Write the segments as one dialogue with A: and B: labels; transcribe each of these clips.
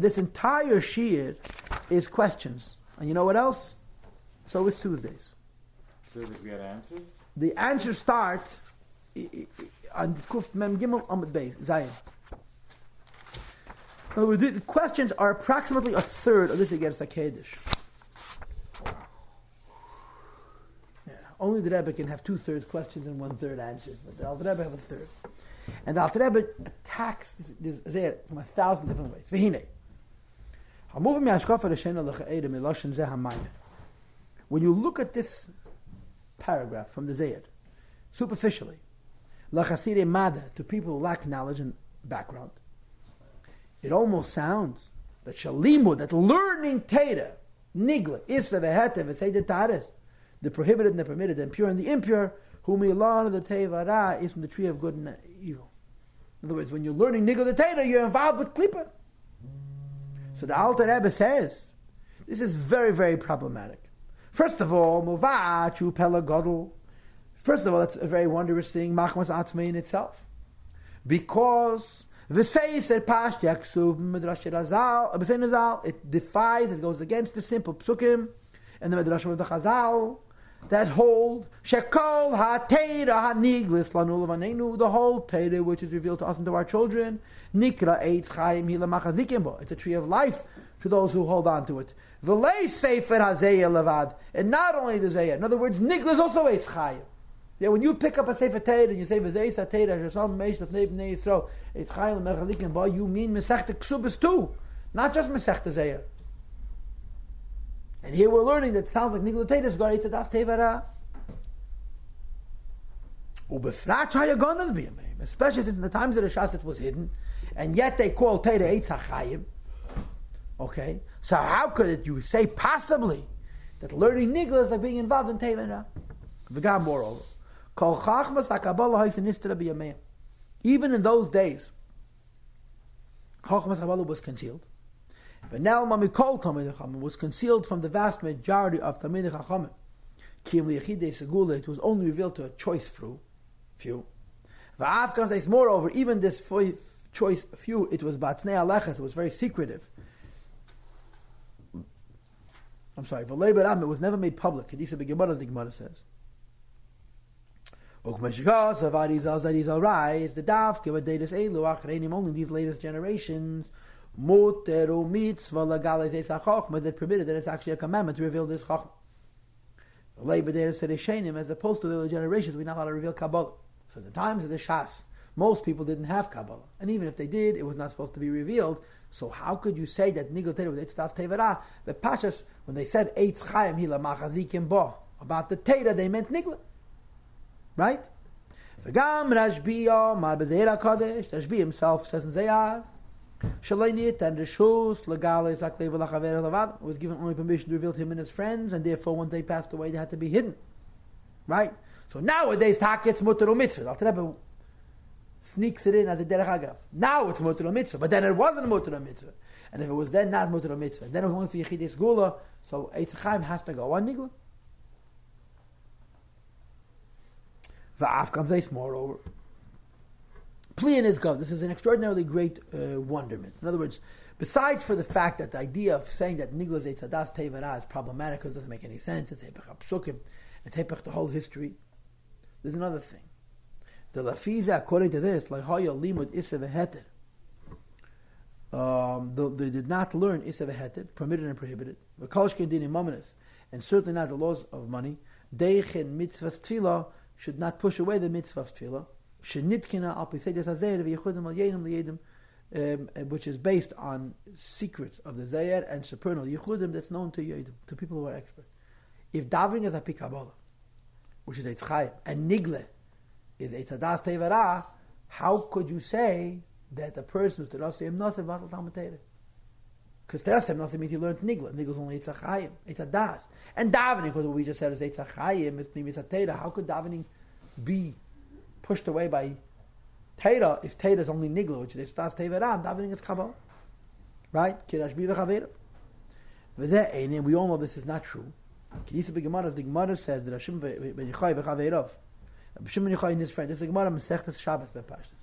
A: This entire Shir is questions. And you know what else? So is Tuesdays.
B: Tuesdays we had answers?
A: The answers start on Kuf Mem Gimel Amud Beis, Zayin. In other words, the questions are approximately a third of this against Kaddish. Yeah, only the Rebbe can have two thirds questions and one third answers, but the Alter Rebbe have a third. And the Alter Rebbe attacks this, this from a thousand different ways. V'hinei. When you look at this paragraph from the Zayed, superficially, to people who lack knowledge and background, it almost sounds that shalimu, that learning Teda, nigla, isra vehete, v'seidet taris, the prohibited and the permitted, the impure and the impure, whom of the tevara is from the tree of good and evil. In other words, when you're learning nigla the Teda, you're involved with klipa. So the Alter Rebbe says, this is very, very problematic. First of all, muvachu pelagodl. First of all, that's a very wondrous thing, machmas atzmei in itself. Because the says that Pash Yaksuv Midrash Razal, uh, it defies, it goes against the simple psukim and the Midrash of the Chazal that hold Shekol HaTeira HaNiglis Lanul Vanenu, the whole Teira which is revealed to us and to our children, Nikra Eitz Chaim Hila Machazikim It's a tree of life to those who hold on to it. V'lei sefer hazeya levad. And not only the zeya. In other words, nikla also eitz chayim. Yeah, when you pick up a sefer teir and you say v'zei sa teir hashasam meish lefnei b'nei yisro eitz chayim mechalikim ba, you mean mesechta ksubas too. Not just mesechta zeya. And here we're learning that it sounds like nikla teir is got eitz das tevara. B'yameim. Especially since in the times of the Shas it was hidden. And yet they call teir eitz. Okay? So how could it, you say possibly that learning nigla is like being involved in Tevena? V'gam moreover. Kol chachmas ha Even in those days, chachmas Kabbalah was concealed. But now Mamikol Talmid Chachamim was concealed from the vast majority of Talmid Chachamim. Kim Segula, it was only revealed to a choice few. Few. V'afkan says, moreover, even this choice few, it was Batznei Aleches, it was very secretive. I'm sorry, V'lei it was never made public. Kedisha B'Gemara, as the Gemara says. Ukmeshikos, Avadi Zal Zadi Zal Rise, the Dav, Kivadetis Elu, Achreinim, only these latest generations, Muteru Mitzvah Lagale Zesa Chochma, that permitted that it's actually a commandment to reveal this Sedeshenim, as opposed to the other generations, we're not allowed to reveal Kabbalah. So in the times of the Shas, most people didn't have Kabbalah. And even if they did, it was not supposed to be revealed. So how could you say that Nigel Teda with Eitzdas Tevera? The Pashas, when they said Eitz Chaim Hila Machazikim Bo, about the Teda, they meant Nigla. Right? V'gam Rashbiya, Ma Bezeira Kodesh, Rashbi himself says in Zayar, Was given only permission to reveal to him and his friends, and therefore when they passed away, they had to be hidden. Right? So nowadays, Taket's Mutter Mitzvah. Al sneaks it in at the Derech Agav. Now it's Mutter Mitzvah, but then it wasn't Mutter Mitzvah. And if it was then not Mutter Mitzvah, then it was only for Yechidis Gula, so Eitz Chaim has to go on Nigla. Va'af comes Eitz moreover. Plian is God. This is an extraordinarily great uh, wonderment. In other words, besides for the fact that the idea of saying that Nigla Zeitzadas Tevara is problematic because it doesn't make any sense, it's Hepech Psukim, it's Hepech the whole history, there's another thing. The lafiza, according to this, like limud isa. Um, they did not learn isa permitted and prohibited. V'kolshkin din imaminus, and certainly not the laws of money. Deichin mitzvah tefillah should not push away the mitzvah of. Shenitkina al v'yichudim al yedim liyedim, which is based on secrets of the Zayer and supernal Yechudim that's known to Yedim, to people who are expert. If davening is a pikabala, which is a tzchayim, and nigle, is Eitzadas Tevera, how could you say that the person who's Terasiyim Nosim Vatal Talmud Because Terasiyim Nosim means he learned Nigla. Nigla is only Eitzachayim, Eitzadas. And davening, because what we just said is Eitzachayim, it's Pnimis HaTeira. How could davening be pushed away by Teira if Teira is only Nigla, which is Eitzadas Tevera, davening is Kabbalah? Right? Kirash Biva Chavera. We all know this is not true. Kedisa Gemara, the Gemara says that Hashem v'yichai v'chaveirov. Shimon Yochai and his friend. This is Gemara Masechtas Shabbos by Pashtas.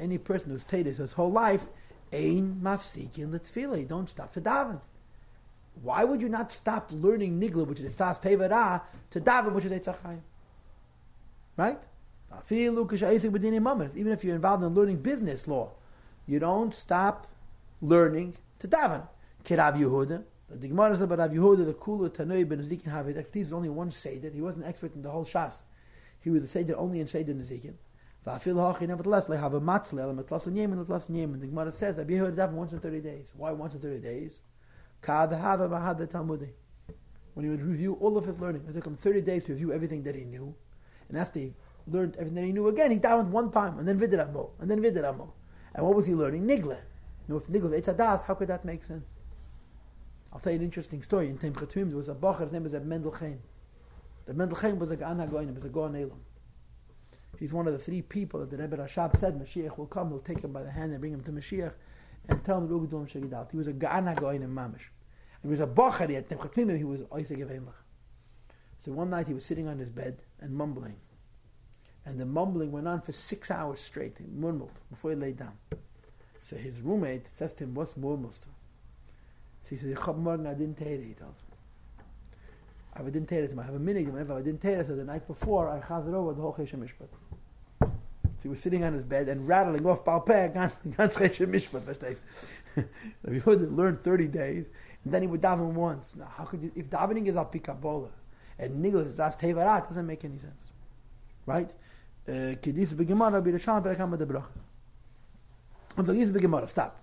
A: Any person who's tated his whole life, Ein mafsikin letfila. Don't stop to daven. Why would you not stop learning nigla, which is etzas tevara, to daven, which is etzachayim? Right? Even if you're involved in learning business law, you don't stop learning to daven. Kirav Yehuda. The Gemara says about Rav Yehuda, the Kula Tanoi ben Ezekiel Havid. He's only one Seder. He wasn't an expert in the whole Shas. He was the Seder only in Seder Ezekiel. Nevertheless, they have a matzle, a matlas and yemen, and yemen. The Gemara says that Yehuda daven once in 30 days. Why once in 30 days? Kad hava mahad. When he would review all of his learning, it took him 30 days to review everything that he knew. And after he learned everything he knew again, he davened one time, and then vidid amo, and then vidid amo. And what was he learning? Nigla. Now, if Nigla is how could that make sense? I'll tell you an interesting story. In Temchatum, there was a bacher, his name was Mendel Chaim. The Mendel Chaim was a Gan HaGoyim, was a Goan Elam. He's one of the three people that the Rebbe Rashab said Mashiach will come, he'll take him by the hand and bring him to Mashiach and tell him. He was a Gan HaGoyim in Mamish. He was a bacher, he had Temchatum, he was Isaac Evelach. So one night he was sitting on his bed and mumbling. And the mumbling went on for six hours straight. He murmured before he laid down. So his roommate to him, What's murmurs to? So he says, Ich hab morgen adin teire, he tells me. I din teire to him. I have a minig, whenever I didn't teire, so the night before, I chazer over the whole Cheshem Mishpat. So he was sitting on his bed and rattling off Balpeh, ganz Cheshem Mishpat, verstehst He would learn 30 days, and then he would daven once. Now, how could you, if davening is al pikabola, and nigel is das tevarat, doesn't make any sense. Right? Kedis begemara bi risham perakam de brach. Und vergiss begemara, stop.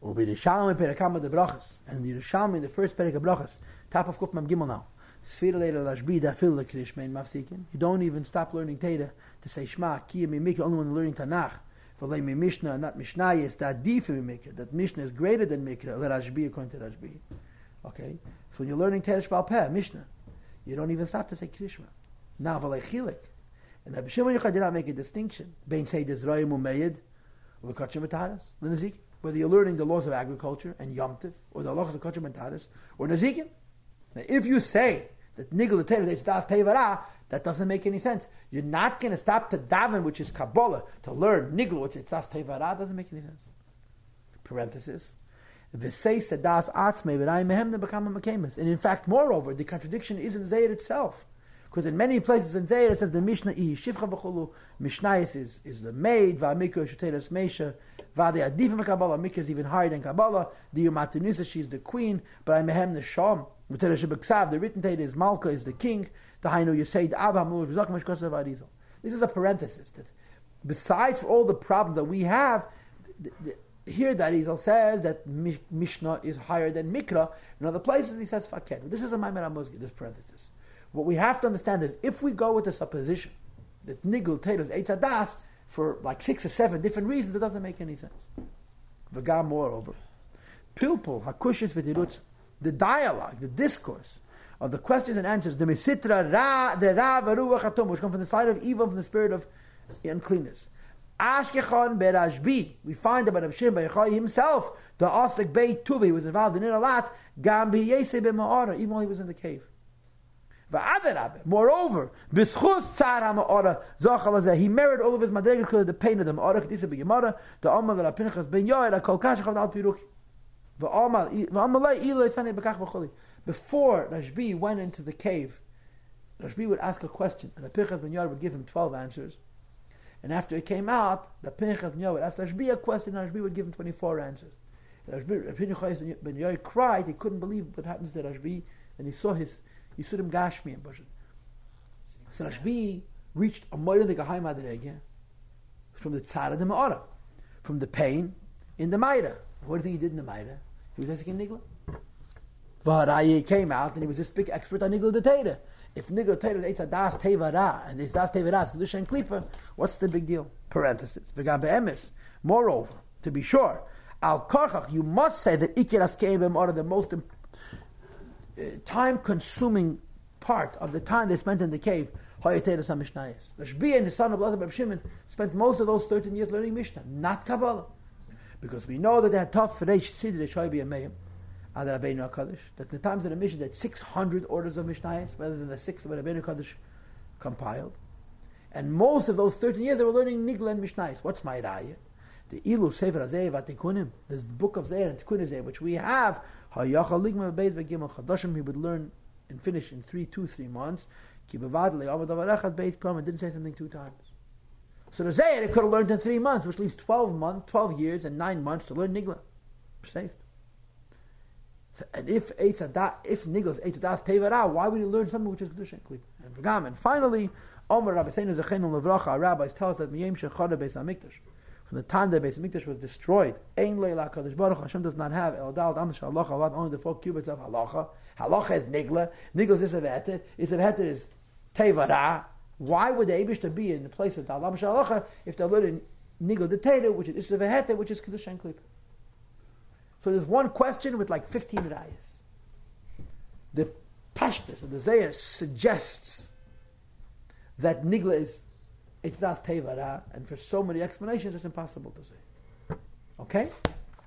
A: Und bi risham perakam de brachas. And the risham in the first perak of brachas, top of kuf mam gimel now. Sfira leila lashbi da fil lekrish mein mafsikin. You don't even stop learning Teda to say Shema, ki mi mikra, only when learning Tanakh. V'lei mi Mishnah, not Mishnah, yes, that deep mi mikra, that Mishnah is greater than mikra, le Rashbi, according to Rashbi. Okay? So when you're learning Teda Shbal Peh, Mishnah, you don't even stop to say Krishma. Now, chilik, and Rabbi Shimon Yochai did not make a distinction. Bein say Rayim Umeyed, or the Nazik, whether you're learning the laws of agriculture and Yomtiv, or the laws of Kachim Mataris, or Nazikin. Now, if you say that Nigel is Das Tevara, that doesn't make any sense. You're not going to stop to daven, which is Kabbalah, to learn Nigel, which is Das Tevara, doesn't make any sense. Parenthesis. V'sei sedas atzmei v'rayim mehem become a And in fact, moreover, the contradiction is in Zayir itself. Because in many places in Zayir it says the Mishnah is Shivcha B'chulu, Mishnayis is, is the maid, Va'amikra Shoteres Meisha, Va'de Adifim Kabbalah, Mikra is even higher than Kabbalah, the Yumatinisa, she's the queen, but I'm mehem the Sham, V'teres Shebeksav, the written Teda is Malka, is the king, the Hainu Abba, Mulu, B'zak Meshkosav Arizal. This is a parenthesis that besides all the problems that we have, the, the, here that Arizal says that Mishnah is higher than Mikra. In other places he says Faket. This is a Maimon Amuzgi, this parenthesis. What we have to understand is if we go with the supposition that nigel taters das for like six or seven different reasons, it doesn't make any sense. V'gam moreover, pilpul hakushis v'tirutz, the dialogue, the discourse of the questions and answers, the misitra ra, the ra v'ruach which come from the side of evil, from the spirit of uncleanness. Ashkechon berajbi, we find about Abshim Bayachai himself, the Osik Bey Tuvi was involved in it a lot, Gam even while he was in the cave. Moreover, he married all of his madrigal the pain of the Ma'ara, Kedisa B'Gemara, the Amal of Pinchas Ben Yoel, Kol Kashachav Al Piruki. Before Rashbi went into the cave, Rashbi would ask a question, and the Pinchas Ben Yoel would give him 12 answers. And after he came out, the Pinchas Ben Yoel would ask Rashbi a question, and Rashbi would give him 24 answers. Rashbi Ben Yoel cried, he couldn't believe what happens to Rashbi, and he saw his Yisurim Gashmi and Bashan. So Rashbi reached a moira the Gahai Madrege from the Tzara de Ma'ara, from the pain in the Maida. What do you think he did in the Maida? He was asking Nigla. Vaharaye came out and he was this big expert on Nigla the If Nigla eats a Das Tevara and it's Das Tevara, Kedusha and Klipa, what's the big deal? Parenthesis. V'gam be'emes. Moreover, to be sure, Al Karchach, you must say that Ikir Askeim are the most uh, time consuming part of the time they spent in the cave, Hayateres HaMishnayis. Rashbi and his son of Lazar Shimon spent most of those 13 years learning Mishnah, not Kabbalah. Because we know that they had tough Reish Sidr, Shoibi and Meim, Ad Rabbeinu HaKadosh, that the times of the Mishnah, that 600 orders of Mishnayis, rather than the six of Rabbeinu HaKadosh compiled. And most of those 13 years they were learning Nigla and Mishnayis. What's my raya? The Ilu Sefer Azeh Vatikunim, this book of Zeir and Tikunim Zeir, which we have, he would learn and finish in three, two, three months. And didn't say something two times. So the it could have learned in three months, which leaves 12 months, 12 years and nine months to learn Nigla. Saved. So, and if Eitz Adat, if Nigla is Eitz Adas Tevara, why would you learn something which is Kedusha and Klip? And finally, Omer Rabbi Seinu Zechenu Levracha, our rabbis tell us that Miyem Shechada Beis HaMikdash, from the time that Beis HaMikdash was destroyed, Ein Leila Kadosh Baruch Hashem does not have El Dal Dam Shalacha Avad only the four cubits of Halacha. Halacha is Nigla. Nigla is Isavetet. Isavetet is Tevara. Why would the Abish be in the place of Dalam Shalacha if they're learning Nigla the Teda, which is Isavetet, which is Kedusha and Klip? So there's one question with like 15 rayas. The Pashtus of the Zayar suggests that Nigla is it's das Tevara, and for so many explanations it's impossible to say. Okay?